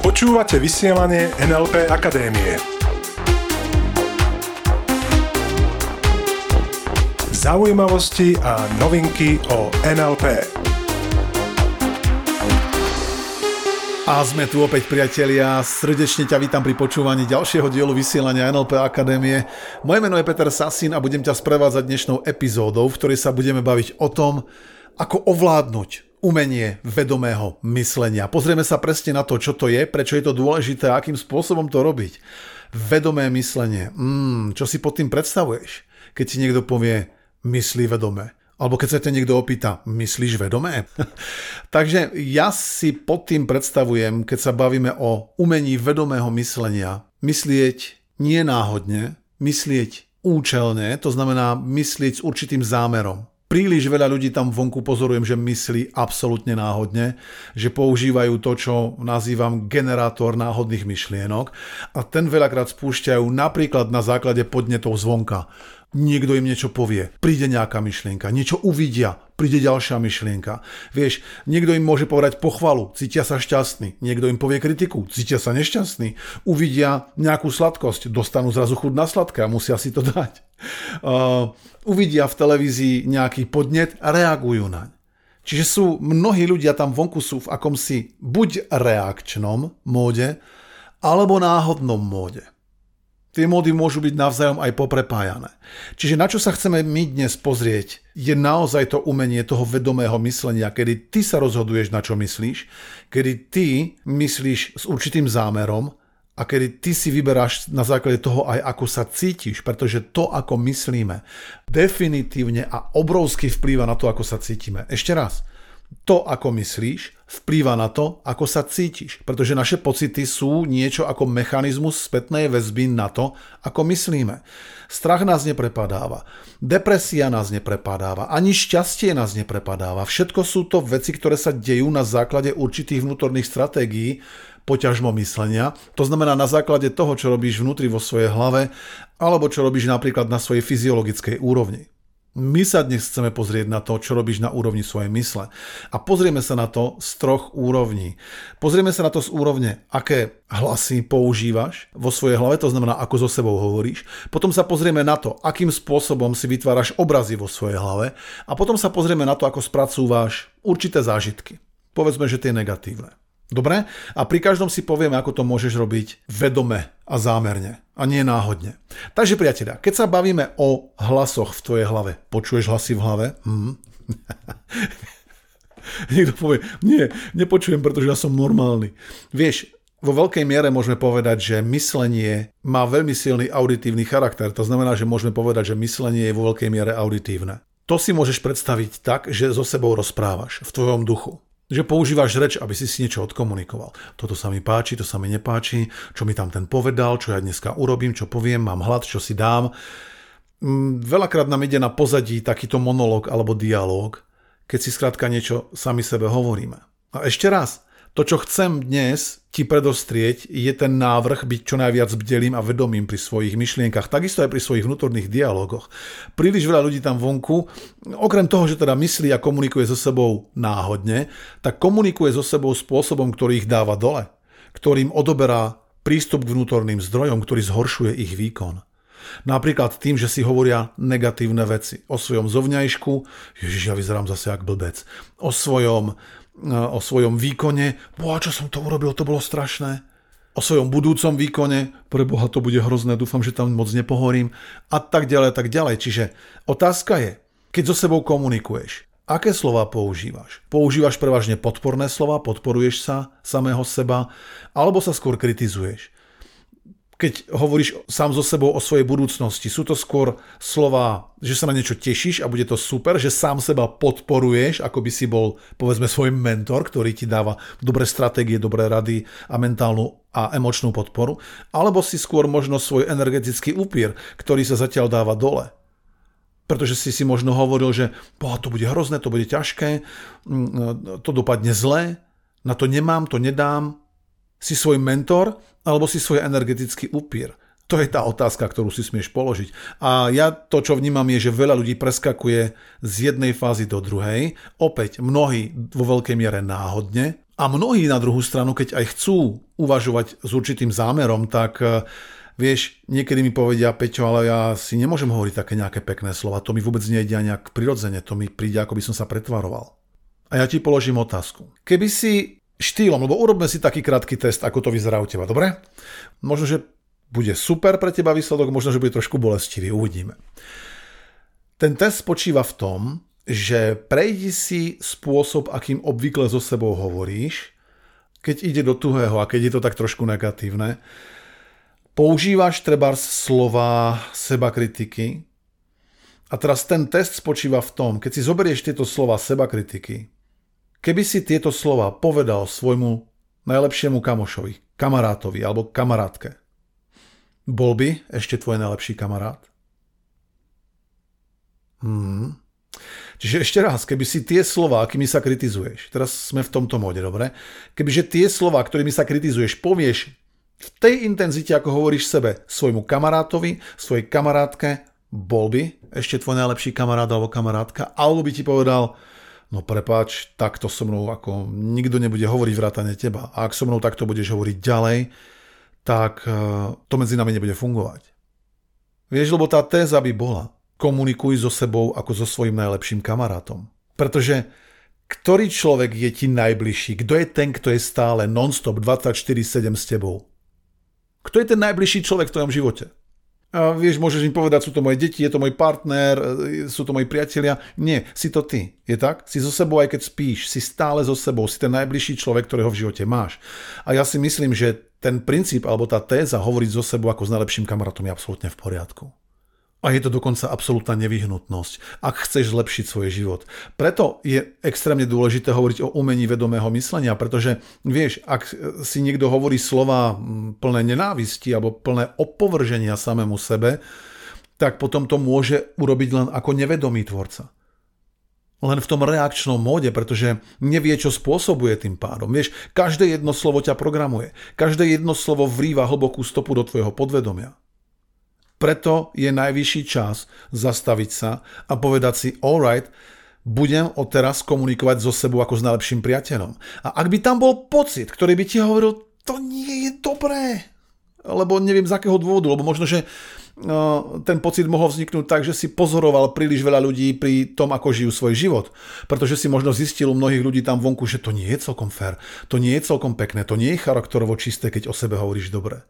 Počúvate vysielanie NLP Akadémie. Zaujímavosti a novinky o NLP. A sme tu opäť priatelia, srdečne ťa vítam pri počúvaní ďalšieho dielu vysielania NLP Akadémie. Moje meno je Peter Sasin a budem ťa sprevádzať dnešnou epizódou, v ktorej sa budeme baviť o tom, ako ovládnuť umenie vedomého myslenia. Pozrieme sa presne na to, čo to je, prečo je to dôležité a akým spôsobom to robiť. Vedomé myslenie. Mm, čo si pod tým predstavuješ, keď ti niekto povie myslí vedomé? Alebo keď sa ťa niekto opýta, myslíš vedomé? Takže ja si pod tým predstavujem, keď sa bavíme o umení vedomého myslenia, myslieť nie náhodne, myslieť účelne, to znamená myslieť s určitým zámerom. Príliš veľa ľudí tam vonku pozorujem, že myslí absolútne náhodne, že používajú to, čo nazývam generátor náhodných myšlienok a ten veľakrát spúšťajú napríklad na základe podnetov zvonka niekto im niečo povie, príde nejaká myšlienka, niečo uvidia, príde ďalšia myšlienka. Vieš, niekto im môže povedať pochvalu, cítia sa šťastní, niekto im povie kritiku, cítia sa nešťastní, uvidia nejakú sladkosť, dostanú zrazu chuť na sladké a musia si to dať. Uh, uvidia v televízii nejaký podnet a reagujú naň. Čiže sú mnohí ľudia tam vonku sú v akomsi buď reakčnom móde, alebo náhodnom móde tie módy môžu byť navzájom aj poprepájané. Čiže na čo sa chceme my dnes pozrieť, je naozaj to umenie toho vedomého myslenia, kedy ty sa rozhoduješ, na čo myslíš, kedy ty myslíš s určitým zámerom a kedy ty si vyberáš na základe toho aj ako sa cítiš, pretože to, ako myslíme, definitívne a obrovsky vplýva na to, ako sa cítime. Ešte raz, to, ako myslíš, vplýva na to, ako sa cítiš. Pretože naše pocity sú niečo ako mechanizmus spätnej väzby na to, ako myslíme. Strach nás neprepadáva, depresia nás neprepadáva, ani šťastie nás neprepadáva. Všetko sú to veci, ktoré sa dejú na základe určitých vnútorných stratégií, poťažmo myslenia. To znamená na základe toho, čo robíš vnútri vo svojej hlave, alebo čo robíš napríklad na svojej fyziologickej úrovni. My sa dnes chceme pozrieť na to, čo robíš na úrovni svojej mysle. A pozrieme sa na to z troch úrovní. Pozrieme sa na to z úrovne, aké hlasy používaš vo svojej hlave, to znamená, ako so sebou hovoríš. Potom sa pozrieme na to, akým spôsobom si vytváraš obrazy vo svojej hlave. A potom sa pozrieme na to, ako spracúvaš určité zážitky. Povedzme, že tie negatívne. Dobre? A pri každom si povieme, ako to môžeš robiť vedome a zámerne a nie náhodne. Takže priatelia, keď sa bavíme o hlasoch v tvojej hlave, počuješ hlasy v hlave? Hm. Niekto povie, nie, nepočujem, pretože ja som normálny. Vieš, vo veľkej miere môžeme povedať, že myslenie má veľmi silný auditívny charakter. To znamená, že môžeme povedať, že myslenie je vo veľkej miere auditívne. To si môžeš predstaviť tak, že so sebou rozprávaš v tvojom duchu že používaš reč, aby si si niečo odkomunikoval. Toto sa mi páči, to sa mi nepáči, čo mi tam ten povedal, čo ja dneska urobím, čo poviem, mám hlad, čo si dám. Mm, veľakrát nám ide na pozadí takýto monológ alebo dialóg, keď si skrátka niečo sami sebe hovoríme. A ešte raz, to, čo chcem dnes ti predostrieť, je ten návrh byť čo najviac bdelým a vedomým pri svojich myšlienkach, takisto aj pri svojich vnútorných dialogoch. Príliš veľa ľudí tam vonku, okrem toho, že teda myslí a komunikuje so sebou náhodne, tak komunikuje so sebou spôsobom, ktorý ich dáva dole, ktorým odoberá prístup k vnútorným zdrojom, ktorý zhoršuje ich výkon. Napríklad tým, že si hovoria negatívne veci o svojom zovňajšku, ježiš, ja vyzerám zase jak blbec, o svojom o svojom výkone, boha, čo som to urobil, to bolo strašné. O svojom budúcom výkone, pre Boha to bude hrozné, dúfam, že tam moc nepohorím a tak ďalej, tak ďalej. Čiže otázka je, keď so sebou komunikuješ, aké slova používaš? Používaš prevažne podporné slova, podporuješ sa samého seba, alebo sa skôr kritizuješ? Keď hovoríš sám so sebou o svojej budúcnosti, sú to skôr slova, že sa na niečo tešíš a bude to super, že sám seba podporuješ, ako by si bol, povedzme, svoj mentor, ktorý ti dáva dobré stratégie, dobré rady a mentálnu a emočnú podporu, alebo si skôr možno svoj energetický upír, ktorý sa zatiaľ dáva dole. Pretože si si možno hovoril, že to bude hrozné, to bude ťažké, mm, to dopadne zle, na to nemám, to nedám, si svoj mentor alebo si svoj energetický upír. To je tá otázka, ktorú si smieš položiť. A ja to, čo vnímam, je, že veľa ľudí preskakuje z jednej fázy do druhej. Opäť mnohí vo veľkej miere náhodne. A mnohí na druhú stranu, keď aj chcú uvažovať s určitým zámerom, tak eh, vieš, niekedy mi povedia, Peťo, ale ja si nemôžem hovoriť také nejaké pekné slova, to mi vôbec nejde nejak prirodzene, to mi príde, ako by som sa pretvaroval. A ja ti položím otázku. Keby si štýlom, lebo urobme si taký krátky test, ako to vyzerá u teba, dobre? Možno, že bude super pre teba výsledok, možno, že bude trošku bolestivý, uvidíme. Ten test spočíva v tom, že prejdi si spôsob, akým obvykle so sebou hovoríš, keď ide do tuhého a keď je to tak trošku negatívne. Používaš treba slova seba kritiky. A teraz ten test spočíva v tom, keď si zoberieš tieto slova seba kritiky, keby si tieto slova povedal svojmu najlepšiemu kamošovi, kamarátovi alebo kamarátke, bol by ešte tvoj najlepší kamarát? Hmm. Čiže ešte raz, keby si tie slova, akými sa kritizuješ, teraz sme v tomto móde, dobre? Kebyže tie slova, ktorými sa kritizuješ, povieš v tej intenzite, ako hovoríš sebe, svojmu kamarátovi, svojej kamarátke, bol by ešte tvoj najlepší kamarát alebo kamarátka, alebo by ti povedal, no prepáč, takto so mnou ako nikto nebude hovoriť vrátane teba. A ak so mnou takto budeš hovoriť ďalej, tak eh, to medzi nami nebude fungovať. Vieš, lebo tá téza by bola, komunikuj so sebou ako so svojím najlepším kamarátom. Pretože ktorý človek je ti najbližší? Kto je ten, kto je stále non-stop 24-7 s tebou? Kto je ten najbližší človek v tvojom živote? A vieš, môžeš im povedať, sú to moje deti, je to môj partner, eh, sú to moji priatelia. Nie, si to ty. Je tak? Si so sebou, aj keď spíš, si stále so sebou, si ten najbližší človek, ktorého v živote máš. A ja si myslím, že ten princíp alebo tá téza hovoriť so sebou ako s najlepším kamarátom je absolútne v poriadku. A je to dokonca absolútna nevyhnutnosť, ak chceš zlepšiť svoj život. Preto je extrémne dôležité hovoriť o umení vedomého myslenia, pretože vieš, ak si niekto hovorí slova plné nenávisti alebo plné opovrženia samému sebe, tak potom to môže urobiť len ako nevedomý tvorca len v tom reakčnom móde, pretože nevie, čo spôsobuje tým pádom. Vieš, každé jedno slovo ťa programuje. Každé jedno slovo vrýva hlbokú stopu do tvojho podvedomia. Preto je najvyšší čas zastaviť sa a povedať si, alright, budem odteraz komunikovať so sebou ako s najlepším priateľom. A ak by tam bol pocit, ktorý by ti hovoril, to nie je dobré, lebo neviem z akého dôvodu, lebo možno, že No, ten pocit mohol vzniknúť tak, že si pozoroval príliš veľa ľudí pri tom, ako žijú svoj život. Pretože si možno zistil u mnohých ľudí tam vonku, že to nie je celkom fér, to nie je celkom pekné, to nie je charakterovo čisté, keď o sebe hovoríš dobre.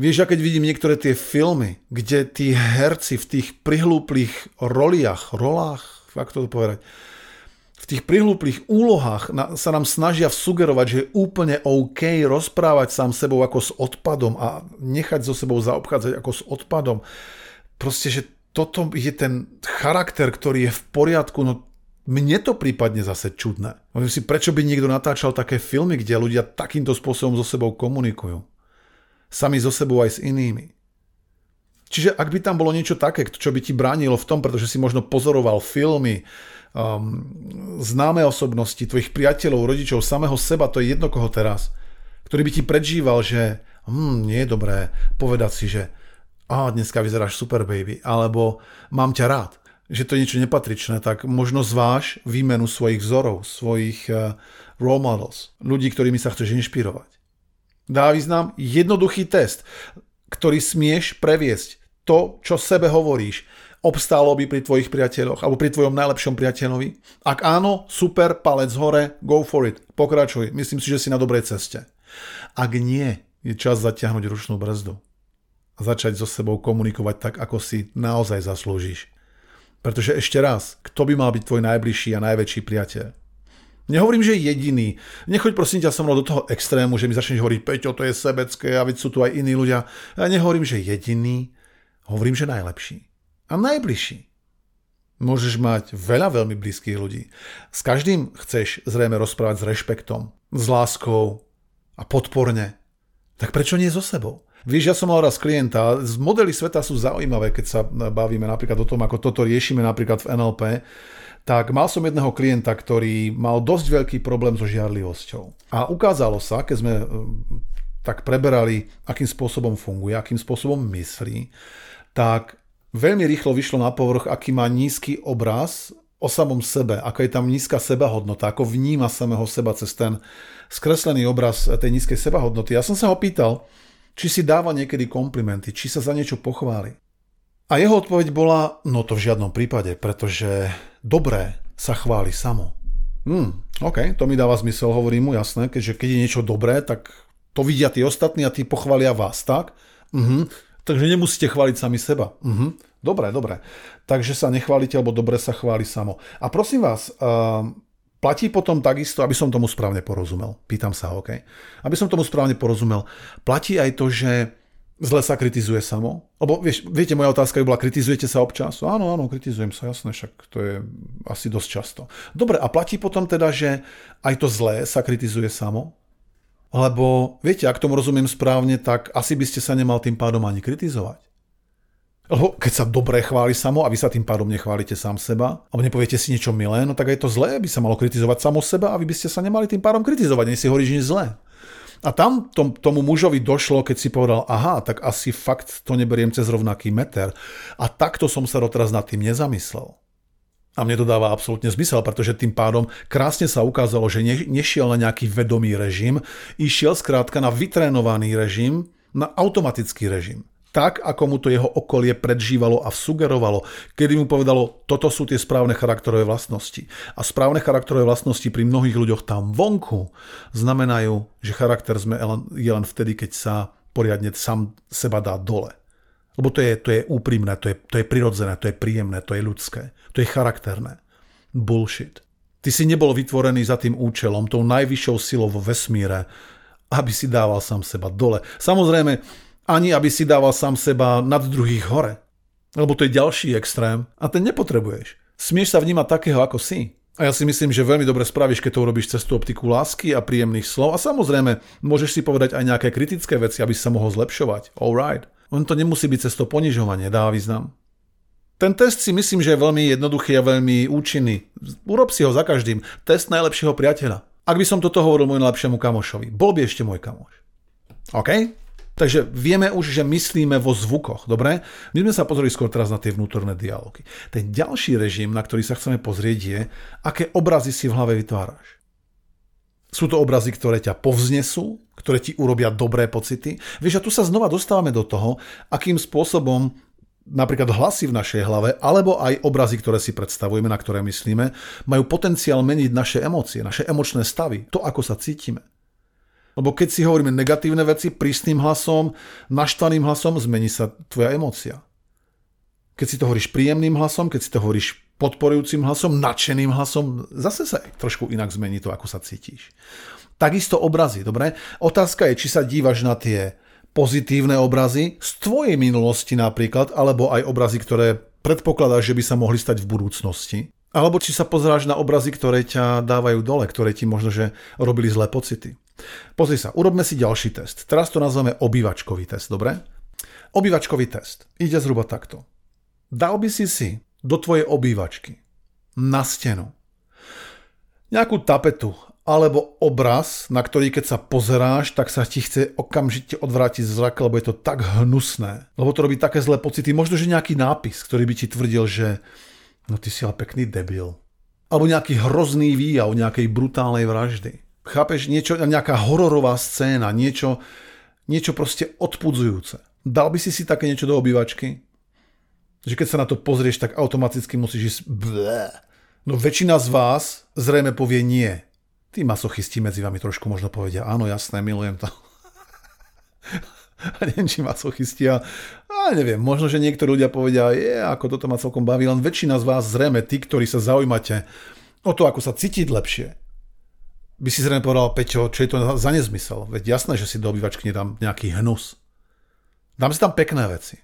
Vieš, a keď vidím niektoré tie filmy, kde tí herci v tých prihlúplých roliach, rolách, ako to povedať, v tých prihlúplých úlohách sa nám snažia sugerovať, že je úplne OK rozprávať sám sebou ako s odpadom a nechať so sebou zaobchádzať ako s odpadom. Proste, že toto je ten charakter, ktorý je v poriadku, no mne to prípadne zase čudné. Myslím si, prečo by niekto natáčal také filmy, kde ľudia takýmto spôsobom so sebou komunikujú. Sami so sebou aj s inými. Čiže ak by tam bolo niečo také, čo by ti bránilo v tom, pretože si možno pozoroval filmy, um, známe osobnosti, tvojich priateľov, rodičov, samého seba, to je jedno koho teraz, ktorý by ti predžíval, že hm, nie je dobré povedať si, že a dneska vyzeráš super baby, alebo mám ťa rád, že to je niečo nepatričné, tak možno zváš výmenu svojich vzorov, svojich uh, role models, ľudí, ktorými sa chceš inšpirovať. Dá význam jednoduchý test, ktorý smieš previesť to, čo sebe hovoríš, obstálo by pri tvojich priateľoch alebo pri tvojom najlepšom priateľovi? Ak áno, super, palec hore, go for it, pokračuj, myslím si, že si na dobrej ceste. Ak nie, je čas zatiahnuť ručnú brzdu a začať so sebou komunikovať tak, ako si naozaj zaslúžiš. Pretože ešte raz, kto by mal byť tvoj najbližší a najväčší priateľ? Nehovorím, že jediný. Nechoď prosím ťa so mnou do toho extrému, že mi začneš hovoriť, Peťo, to je sebecké a veď sú tu aj iní ľudia. Ja nehovorím, že jediný, Hovorím, že najlepší. A najbližší. Môžeš mať veľa veľmi blízkych ľudí. S každým chceš zrejme rozprávať s rešpektom, s láskou a podporne. Tak prečo nie so sebou? Víš, ja som mal raz klienta, z modely sveta sú zaujímavé, keď sa bavíme napríklad o tom, ako toto riešime napríklad v NLP, tak mal som jedného klienta, ktorý mal dosť veľký problém so žiarlivosťou. A ukázalo sa, keď sme tak preberali, akým spôsobom funguje, akým spôsobom myslí, tak veľmi rýchlo vyšlo na povrch, aký má nízky obraz o samom sebe, ako je tam nízka sebahodnota, ako vníma samého seba cez ten skreslený obraz tej nízkej sebahodnoty. Ja som sa ho pýtal, či si dáva niekedy komplimenty, či sa za niečo pochváli. A jeho odpoveď bola, no to v žiadnom prípade, pretože dobré sa chváli samo. Hmm, OK, to mi dáva zmysel, hovorím mu, jasné, keďže keď je niečo dobré, tak to vidia tí ostatní a tí pochvália vás, tak? Mhm. Takže nemusíte chváliť sami seba. Mhm. Dobre, dobre. Takže sa nechválite, alebo dobre sa chváli samo. A prosím vás, uh, platí potom takisto, aby som tomu správne porozumel. Pýtam sa, OK? Aby som tomu správne porozumel. Platí aj to, že zle sa kritizuje samo? Lebo vieš, viete, moja otázka by bola, kritizujete sa občas? Áno, áno, kritizujem sa, jasné, však to je asi dosť často. Dobre, a platí potom teda, že aj to zlé sa kritizuje samo? Lebo, viete, ak tomu rozumiem správne, tak asi by ste sa nemal tým pádom ani kritizovať. Lebo keď sa dobre chváli samo a vy sa tým pádom nechválite sám seba, alebo nepoviete si niečo milé, no tak aj to zlé by sa malo kritizovať samo seba a vy by ste sa nemali tým pádom kritizovať, nie si hovoríš nič zlé. A tam tom, tomu mužovi došlo, keď si povedal, aha, tak asi fakt to neberiem cez rovnaký meter. A takto som sa doteraz nad tým nezamyslel. A mne to dáva absolútne zmysel, pretože tým pádom krásne sa ukázalo, že ne, nešiel na nejaký vedomý režim, išiel skrátka na vytrénovaný režim, na automatický režim. Tak, ako mu to jeho okolie predžívalo a sugerovalo, kedy mu povedalo, toto sú tie správne charakterové vlastnosti. A správne charakterové vlastnosti pri mnohých ľuďoch tam vonku znamenajú, že charakter sme je len vtedy, keď sa poriadne sám seba dá dole. Lebo to je, to je úprimné, to je, to je prirodzené, to je príjemné, to je ľudské, to je charakterné. Bullshit. Ty si nebol vytvorený za tým účelom, tou najvyššou silou vo vesmíre, aby si dával sám seba dole. Samozrejme, ani aby si dával sám seba nad druhých hore. Lebo to je ďalší extrém a ten nepotrebuješ. Smieš sa vnímať takého, ako si. A ja si myslím, že veľmi dobre spravíš, keď to urobíš cez tú optiku lásky a príjemných slov. A samozrejme, môžeš si povedať aj nejaké kritické veci, aby sa mohol zlepšovať. All right. On to nemusí byť cez to ponižovanie, dá význam. Ten test si myslím, že je veľmi jednoduchý a veľmi účinný. Urob si ho za každým. Test najlepšieho priateľa. Ak by som toto hovoril môjmu najlepšiemu kamošovi, bol by ešte môj kamoš. OK? Takže vieme už, že myslíme vo zvukoch, dobre? My sme sa pozreli skôr teraz na tie vnútorné dialógy. Ten ďalší režim, na ktorý sa chceme pozrieť je, aké obrazy si v hlave vytváraš. Sú to obrazy, ktoré ťa povznesú, ktoré ti urobia dobré pocity. Vieš, a tu sa znova dostávame do toho, akým spôsobom napríklad hlasy v našej hlave, alebo aj obrazy, ktoré si predstavujeme, na ktoré myslíme, majú potenciál meniť naše emócie, naše emočné stavy, to, ako sa cítime. Lebo keď si hovoríme negatívne veci prísnym hlasom, naštvaným hlasom, zmení sa tvoja emócia. Keď si to hovoríš príjemným hlasom, keď si to hovoríš podporujúcim hlasom, nadšeným hlasom, zase sa trošku inak zmení to, ako sa cítiš. Takisto obrazy, dobre? Otázka je, či sa dívaš na tie pozitívne obrazy z tvojej minulosti napríklad, alebo aj obrazy, ktoré predpokladáš, že by sa mohli stať v budúcnosti. Alebo či sa pozráš na obrazy, ktoré ťa dávajú dole, ktoré ti možno, že robili zlé pocity. Pozri sa, urobme si ďalší test. Teraz to nazveme obývačkový test, dobre? Obývačkový test. Ide zhruba takto. Dal by si si do tvojej obývačky, na stenu. Nejakú tapetu alebo obraz, na ktorý keď sa pozeráš, tak sa ti chce okamžite odvrátiť zrak, lebo je to tak hnusné. Lebo to robí také zlé pocity. Možno, že nejaký nápis, ktorý by ti tvrdil, že no ty si ale pekný debil. Alebo nejaký hrozný výjav nejakej brutálnej vraždy. Chápeš, niečo, nejaká hororová scéna, niečo, niečo proste odpudzujúce. Dal by si si také niečo do obývačky? že keď sa na to pozrieš, tak automaticky musíš ísť blé. No väčšina z vás zrejme povie nie. Tí masochisti medzi vami trošku možno povedia, áno, jasné, milujem to. a neviem, či masochisti a, a neviem, možno, že niektorí ľudia povedia, je, ako toto ma celkom baví, len väčšina z vás zrejme, tí, ktorí sa zaujímate o to, ako sa cítiť lepšie, by si zrejme povedal, Peťo, čo je to za nezmysel? Veď jasné, že si do obývačky nedám nejaký hnus. Dám si tam pekné veci.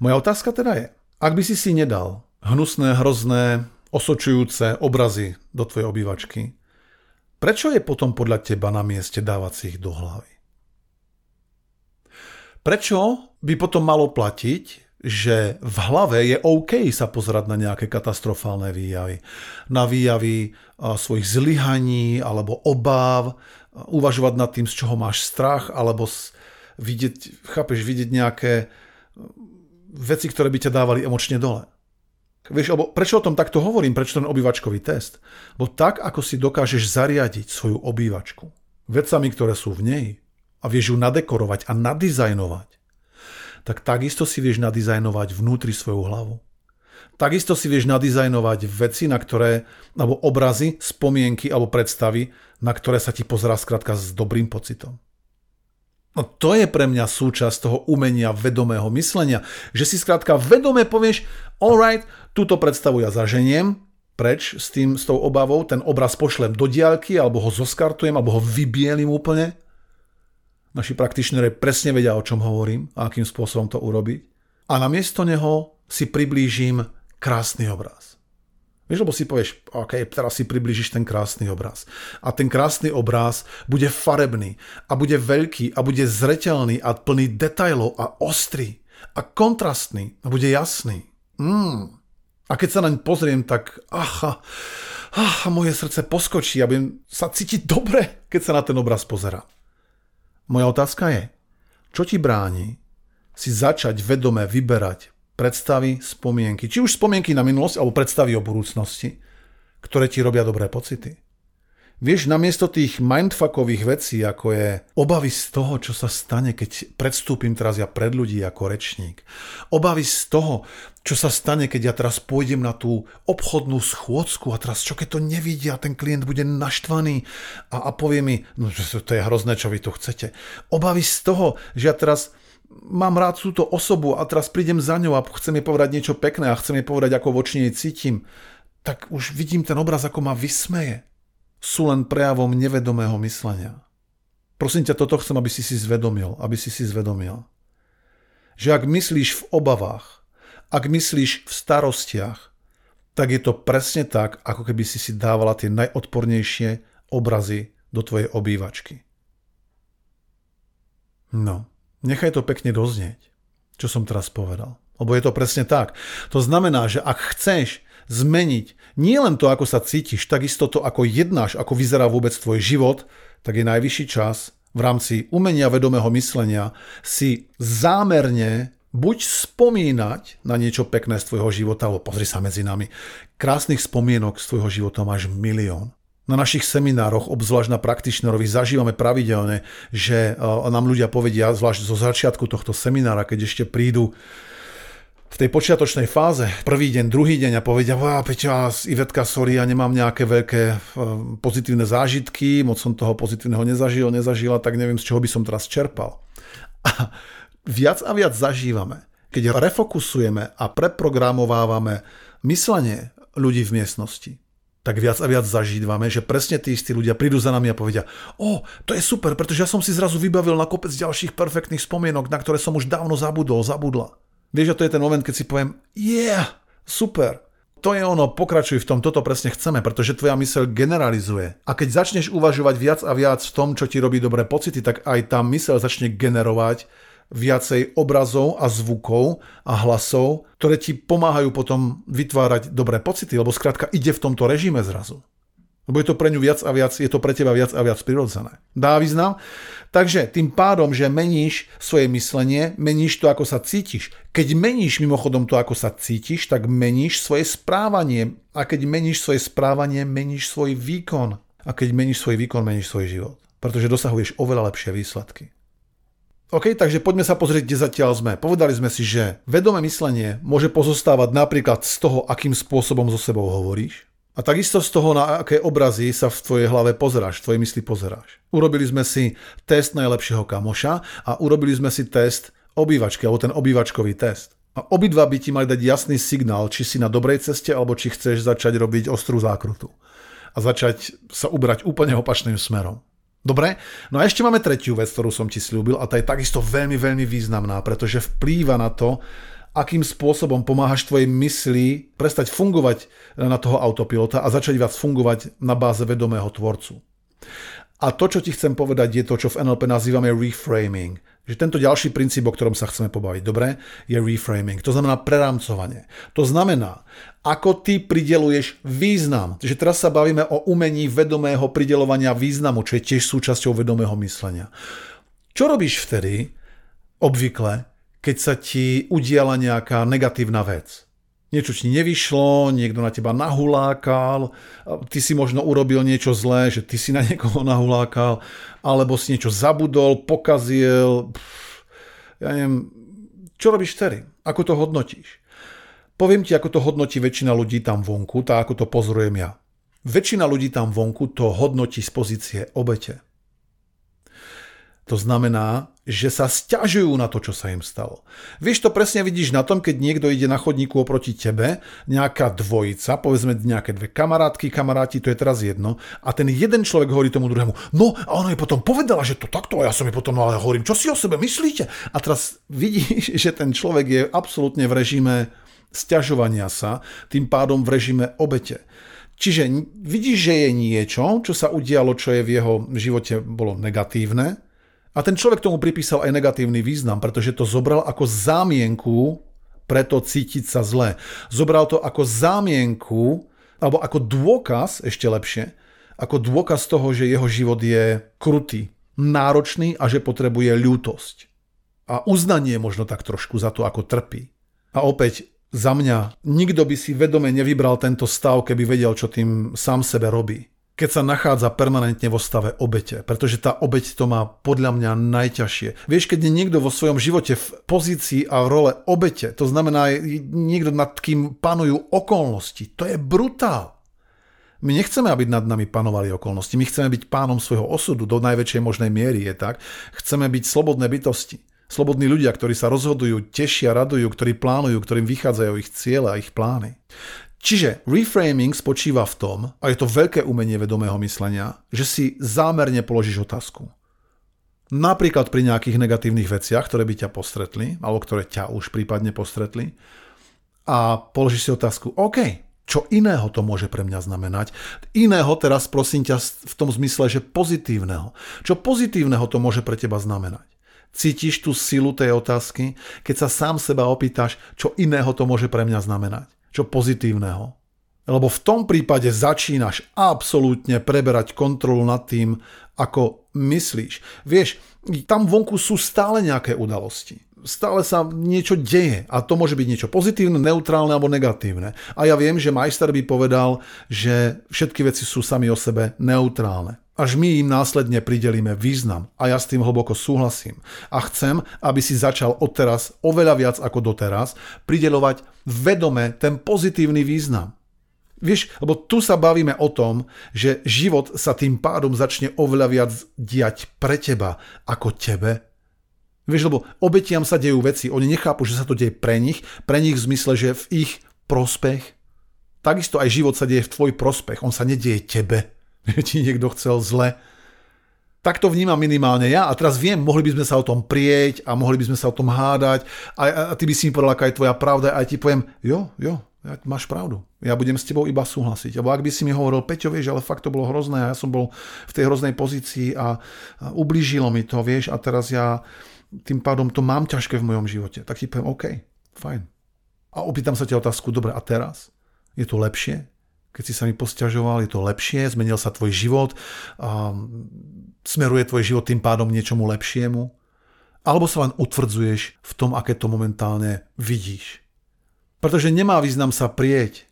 Moja otázka teda je, ak by si si nedal hnusné, hrozné, osočujúce obrazy do tvojej obývačky, prečo je potom podľa teba na mieste dávať si ich do hlavy? Prečo by potom malo platiť, že v hlave je OK sa pozerať na nejaké katastrofálne výjavy. Na výjavy svojich zlyhaní alebo obáv, uvažovať nad tým, z čoho máš strach, alebo vidieť, chápeš, vidieť nejaké veci, ktoré by ťa dávali emočne dole. Vieš, alebo prečo o tom takto hovorím, prečo ten obývačkový test? Bo tak, ako si dokážeš zariadiť svoju obývačku vecami, ktoré sú v nej a vieš ju nadekorovať a nadizajnovať, tak takisto si vieš nadizajnovať vnútri svoju hlavu. Takisto si vieš nadizajnovať veci, na ktoré, alebo obrazy, spomienky alebo predstavy, na ktoré sa ti pozerá skrátka s dobrým pocitom. No to je pre mňa súčasť toho umenia vedomého myslenia, že si skrátka vedome povieš, alright, túto predstavu ja zaženiem, preč s, tým, s tou obavou, ten obraz pošlem do diálky, alebo ho zoskartujem, alebo ho vybielim úplne. Naši praktičnéri presne vedia, o čom hovorím a akým spôsobom to urobiť. A namiesto neho si priblížim krásny obraz. Vieš, lebo si povieš, OK, teraz si približíš ten krásny obraz. A ten krásny obraz bude farebný a bude veľký a bude zretelný a plný detajlov a ostrý a kontrastný a bude jasný. Mm. A keď sa naň pozriem, tak aha, aha, moje srdce poskočí a budem sa cítiť dobre, keď sa na ten obraz pozera. Moja otázka je, čo ti bráni si začať vedome vyberať predstavy, spomienky. Či už spomienky na minulosť, alebo predstavy o budúcnosti, ktoré ti robia dobré pocity. Vieš, namiesto tých mindfuckových vecí, ako je obavy z toho, čo sa stane, keď predstúpim teraz ja pred ľudí ako rečník. Obavy z toho, čo sa stane, keď ja teraz pôjdem na tú obchodnú schôdzku a teraz čo keď to nevidia, ten klient bude naštvaný a, a povie mi, no to je hrozné, čo vy tu chcete. Obavy z toho, že ja teraz mám rád túto osobu a teraz prídem za ňou a chcem jej povedať niečo pekné a chcem jej povedať, ako voči nej cítim, tak už vidím ten obraz, ako ma vysmeje. Sú len prejavom nevedomého myslenia. Prosím ťa, toto chcem, aby si si zvedomil, aby si si zvedomil. Že ak myslíš v obavách, ak myslíš v starostiach, tak je to presne tak, ako keby si si dávala tie najodpornejšie obrazy do tvojej obývačky. No. Nechaj to pekne doznieť, čo som teraz povedal. Lebo je to presne tak. To znamená, že ak chceš zmeniť nie len to, ako sa cítiš, takisto to, ako jednáš, ako vyzerá vôbec tvoj život, tak je najvyšší čas v rámci umenia vedomého myslenia si zámerne buď spomínať na niečo pekné z tvojho života, alebo pozri sa medzi nami, krásnych spomienok z tvojho života máš milión. Na našich seminároch, obzvlášť na praktičnerovi, zažívame pravidelne, že e, nám ľudia povedia, zvlášť zo začiatku tohto seminára, keď ešte prídu v tej počiatočnej fáze, prvý deň, druhý deň a povedia, Vá, Peťa, Ivetka, sorry, ja nemám nejaké veľké e, pozitívne zážitky, moc som toho pozitívneho nezažil, nezažila, tak neviem, z čoho by som teraz čerpal. A viac a viac zažívame, keď refokusujeme a preprogramovávame myslenie ľudí v miestnosti tak viac a viac zažívame, že presne tí istí ľudia prídu za nami a povedia, o, to je super, pretože ja som si zrazu vybavil na kopec ďalších perfektných spomienok, na ktoré som už dávno zabudol, zabudla. Vieš, a to je ten moment, keď si poviem, yeah, super, to je ono, pokračuj v tom, toto presne chceme, pretože tvoja myseľ generalizuje. A keď začneš uvažovať viac a viac v tom, čo ti robí dobré pocity, tak aj tá myseľ začne generovať viacej obrazov a zvukov a hlasov, ktoré ti pomáhajú potom vytvárať dobré pocity, lebo skrátka ide v tomto režime zrazu. Lebo je to pre ňu viac a viac, je to pre teba viac a viac prirodzené. Dá význam? Takže tým pádom, že meníš svoje myslenie, meníš to, ako sa cítiš. Keď meníš mimochodom to, ako sa cítiš, tak meníš svoje správanie. A keď meníš svoje správanie, meníš svoj výkon. A keď meníš svoj výkon, meníš svoj život. Pretože dosahuješ oveľa lepšie výsledky. OK, takže poďme sa pozrieť, kde zatiaľ sme. Povedali sme si, že vedomé myslenie môže pozostávať napríklad z toho, akým spôsobom so sebou hovoríš, a takisto z toho, na aké obrazy sa v tvojej hlave pozeráš, v tvojej mysli pozeráš. Urobili sme si test najlepšieho kamoša a urobili sme si test obývačky, alebo ten obývačkový test. A obidva by ti mali dať jasný signál, či si na dobrej ceste, alebo či chceš začať robiť ostrú zákrutu. A začať sa ubrať úplne opačným smerom. Dobre? No a ešte máme tretiu vec, ktorú som ti slúbil a tá je takisto veľmi, veľmi významná, pretože vplýva na to, akým spôsobom pomáhaš tvojej mysli prestať fungovať na toho autopilota a začať viac fungovať na báze vedomého tvorcu. A to, čo ti chcem povedať, je to, čo v NLP nazývame reframing. že tento ďalší princíp, o ktorom sa chceme pobaviť, dobre, je reframing. To znamená prerámcovanie. To znamená, ako ty prideluješ význam. Takže teraz sa bavíme o umení vedomého pridelovania významu, čo je tiež súčasťou vedomého myslenia. Čo robíš vtedy, obvykle, keď sa ti udiala nejaká negatívna vec? niečo ti nevyšlo, niekto na teba nahulákal, ty si možno urobil niečo zlé, že ty si na niekoho nahulákal, alebo si niečo zabudol, pokazil, pff, ja neviem, čo robíš vtedy? Ako to hodnotíš? Poviem ti, ako to hodnotí väčšina ľudí tam vonku, tak ako to pozorujem ja. Väčšina ľudí tam vonku to hodnotí z pozície obete. To znamená, že sa stiažujú na to, čo sa im stalo. Vieš to presne vidíš na tom, keď niekto ide na chodníku oproti tebe, nejaká dvojica, povedzme nejaké dve kamarátky, kamaráti, to je teraz jedno, a ten jeden človek hovorí tomu druhému, no a ona mi potom povedala, že to takto, a ja som mi potom, no ale hovorím, čo si o sebe myslíte? A teraz vidíš, že ten človek je absolútne v režime stiažovania sa, tým pádom v režime obete. Čiže vidíš, že je niečo, čo sa udialo, čo je v jeho živote bolo negatívne, a ten človek tomu pripísal aj negatívny význam, pretože to zobral ako zámienku preto cítiť sa zle. Zobral to ako zámienku, alebo ako dôkaz, ešte lepšie, ako dôkaz toho, že jeho život je krutý, náročný a že potrebuje ľútosť. A uznanie možno tak trošku za to, ako trpí. A opäť za mňa, nikto by si vedome nevybral tento stav, keby vedel, čo tým sám sebe robí keď sa nachádza permanentne vo stave obete, pretože tá obeť to má podľa mňa najťažšie. Vieš, keď je niekto vo svojom živote v pozícii a v role obete, to znamená niekto nad kým panujú okolnosti, to je brutál. My nechceme, aby nad nami panovali okolnosti, my chceme byť pánom svojho osudu do najväčšej možnej miery, je tak? Chceme byť slobodné bytosti. Slobodní ľudia, ktorí sa rozhodujú, tešia, radujú, ktorí plánujú, ktorým vychádzajú ich ciele a ich plány. Čiže reframing spočíva v tom, a je to veľké umenie vedomého myslenia, že si zámerne položíš otázku. Napríklad pri nejakých negatívnych veciach, ktoré by ťa postretli, alebo ktoré ťa už prípadne postretli, a položíš si otázku, OK, čo iného to môže pre mňa znamenať? Iného teraz prosím ťa v tom zmysle, že pozitívneho. Čo pozitívneho to môže pre teba znamenať? Cítiš tú silu tej otázky, keď sa sám seba opýtaš, čo iného to môže pre mňa znamenať? Čo pozitívneho. Lebo v tom prípade začínaš absolútne preberať kontrolu nad tým, ako myslíš. Vieš, tam vonku sú stále nejaké udalosti. Stále sa niečo deje a to môže byť niečo pozitívne, neutrálne alebo negatívne. A ja viem, že majster by povedal, že všetky veci sú sami o sebe neutrálne až my im následne pridelíme význam. A ja s tým hlboko súhlasím. A chcem, aby si začal odteraz oveľa viac ako doteraz pridelovať vedome ten pozitívny význam. Vieš, lebo tu sa bavíme o tom, že život sa tým pádom začne oveľa viac diať pre teba ako tebe. Vieš, lebo obetiam sa dejú veci, oni nechápu, že sa to deje pre nich, pre nich v zmysle, že v ich prospech. Takisto aj život sa deje v tvoj prospech, on sa nedieje tebe ti niekto chcel zle. Tak to vnímam minimálne ja a teraz viem, mohli by sme sa o tom prieť a mohli by sme sa o tom hádať a, a ty by si mi povedal, aká je tvoja pravda a ja ti poviem, jo, jo, ja, máš pravdu. Ja budem s tebou iba súhlasiť. Lebo ak by si mi hovoril, Peťo, vieš, ale fakt to bolo hrozné a ja som bol v tej hroznej pozícii a, a ublížilo mi to, vieš, a teraz ja tým pádom to mám ťažké v mojom živote. Tak ti poviem, OK, fajn. A opýtam sa ťa otázku, dobre, a teraz? Je to lepšie? Keď si sa mi posťažoval, je to lepšie, zmenil sa tvoj život, smeruje tvoj život tým pádom niečomu lepšiemu, alebo sa len utvrdzuješ v tom, aké to momentálne vidíš. Pretože nemá význam sa prieť.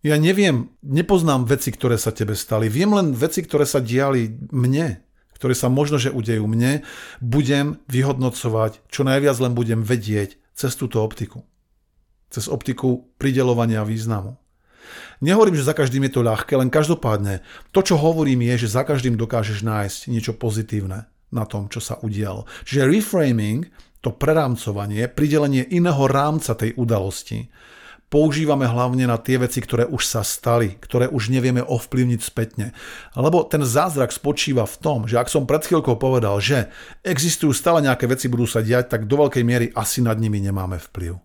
Ja neviem, nepoznám veci, ktoré sa tebe stali. Viem len veci, ktoré sa diali mne, ktoré sa možno, že udejú mne. Budem vyhodnocovať, čo najviac len budem vedieť cez túto optiku. Cez optiku pridelovania významu. Nehovorím, že za každým je to ľahké, len každopádne to, čo hovorím, je, že za každým dokážeš nájsť niečo pozitívne na tom, čo sa udialo. Čiže reframing, to prerámcovanie, pridelenie iného rámca tej udalosti, používame hlavne na tie veci, ktoré už sa stali, ktoré už nevieme ovplyvniť spätne. Lebo ten zázrak spočíva v tom, že ak som pred chvíľkou povedal, že existujú stále nejaké veci, budú sa diať, tak do veľkej miery asi nad nimi nemáme vplyv.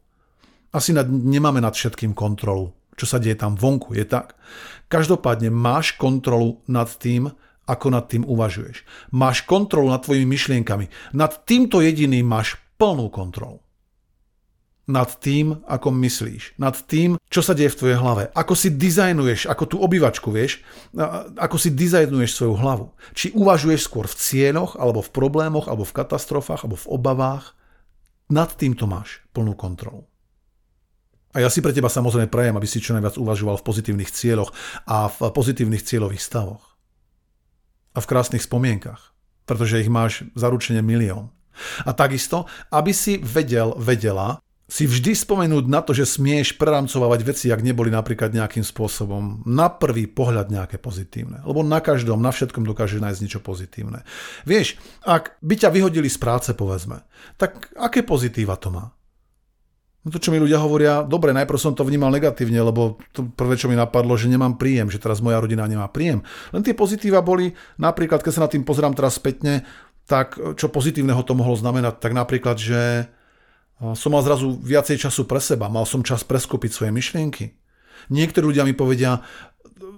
Asi nad, nemáme nad všetkým kontrolu čo sa deje tam vonku, je tak. Každopádne máš kontrolu nad tým, ako nad tým uvažuješ. Máš kontrolu nad tvojimi myšlienkami. Nad týmto jediným máš plnú kontrolu nad tým, ako myslíš, nad tým, čo sa deje v tvojej hlave, ako si dizajnuješ, ako tú obývačku, vieš, ako si dizajnuješ svoju hlavu. Či uvažuješ skôr v cieľoch, alebo v problémoch, alebo v katastrofách, alebo v obavách, nad týmto máš plnú kontrolu. A ja si pre teba samozrejme prajem, aby si čo najviac uvažoval v pozitívnych cieľoch a v pozitívnych cieľových stavoch. A v krásnych spomienkach, pretože ich máš zaručene milión. A takisto, aby si vedel, vedela, si vždy spomenúť na to, že smieš preramcovať veci, ak neboli napríklad nejakým spôsobom na prvý pohľad nejaké pozitívne. Lebo na každom, na všetkom dokáže nájsť niečo pozitívne. Vieš, ak by ťa vyhodili z práce, povedzme, tak aké pozitíva to má? No to, čo mi ľudia hovoria, dobre, najprv som to vnímal negatívne, lebo to prvé, čo mi napadlo, že nemám príjem, že teraz moja rodina nemá príjem. Len tie pozitíva boli, napríklad, keď sa na tým pozerám teraz spätne, tak čo pozitívneho to mohlo znamenať, tak napríklad, že som mal zrazu viacej času pre seba, mal som čas preskúpiť svoje myšlienky. Niektorí ľudia mi povedia,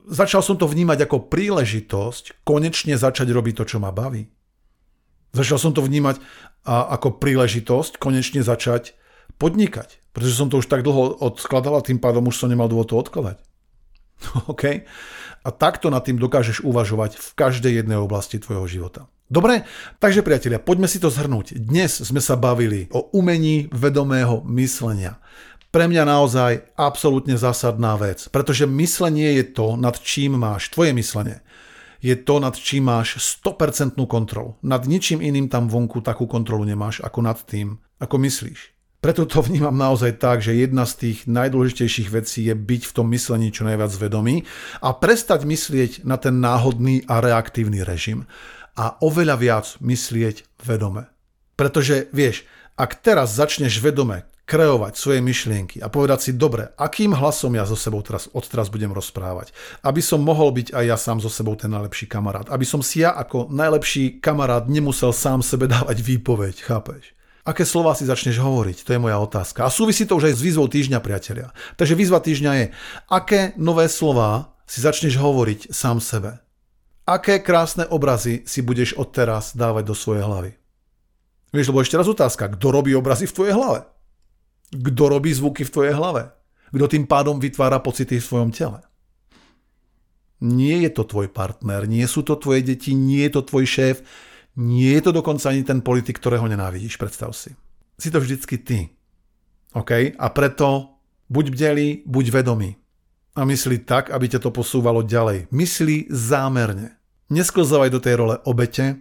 začal som to vnímať ako príležitosť konečne začať robiť to, čo ma baví. Začal som to vnímať ako príležitosť konečne začať podnikať, pretože som to už tak dlho odskladal a tým pádom už som nemal dôvod to odkladať. OK? A takto nad tým dokážeš uvažovať v každej jednej oblasti tvojho života. Dobre, takže priatelia, poďme si to zhrnúť. Dnes sme sa bavili o umení vedomého myslenia. Pre mňa naozaj absolútne zásadná vec, pretože myslenie je to, nad čím máš, tvoje myslenie, je to, nad čím máš 100% kontrolu. Nad ničím iným tam vonku takú kontrolu nemáš, ako nad tým, ako myslíš. Preto to vnímam naozaj tak, že jedna z tých najdôležitejších vecí je byť v tom myslení čo najviac vedomý a prestať myslieť na ten náhodný a reaktívny režim a oveľa viac myslieť vedome. Pretože vieš, ak teraz začneš vedome kreovať svoje myšlienky a povedať si, dobre, akým hlasom ja so sebou teraz, od teraz budem rozprávať, aby som mohol byť aj ja sám so sebou ten najlepší kamarát, aby som si ja ako najlepší kamarát nemusel sám sebe dávať výpoveď, chápeš? Aké slova si začneš hovoriť? To je moja otázka. A súvisí to už aj s výzvou týždňa, priatelia. Takže výzva týždňa je, aké nové slova si začneš hovoriť sám sebe aké krásne obrazy si budeš odteraz dávať do svojej hlavy. Vieš, lebo ešte raz otázka, kto robí obrazy v tvojej hlave? Kto robí zvuky v tvojej hlave? Kto tým pádom vytvára pocity v svojom tele? Nie je to tvoj partner, nie sú to tvoje deti, nie je to tvoj šéf, nie je to dokonca ani ten politik, ktorého nenávidíš, predstav si. Si to vždycky ty. OK? A preto buď bdelý, buď vedomý. A mysli tak, aby ťa to posúvalo ďalej. Mysli zámerne. Nesklzávaj do tej role obete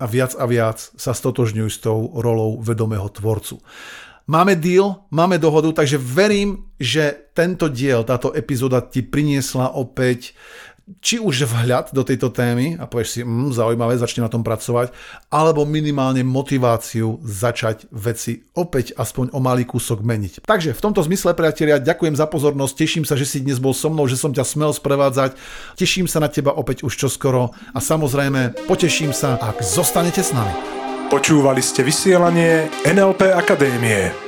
a viac a viac sa stotožňuj s tou rolou vedomého tvorcu. Máme deal, máme dohodu, takže verím, že tento diel, táto epizóda ti priniesla opäť či už vhľad do tejto témy a povieš si, mm, zaujímavé, začne na tom pracovať, alebo minimálne motiváciu začať veci opäť aspoň o malý kúsok meniť. Takže v tomto zmysle, priatelia, ďakujem za pozornosť, teším sa, že si dnes bol so mnou, že som ťa smel sprevádzať, teším sa na teba opäť už čoskoro a samozrejme poteším sa, ak zostanete s nami. Počúvali ste vysielanie NLP Akadémie.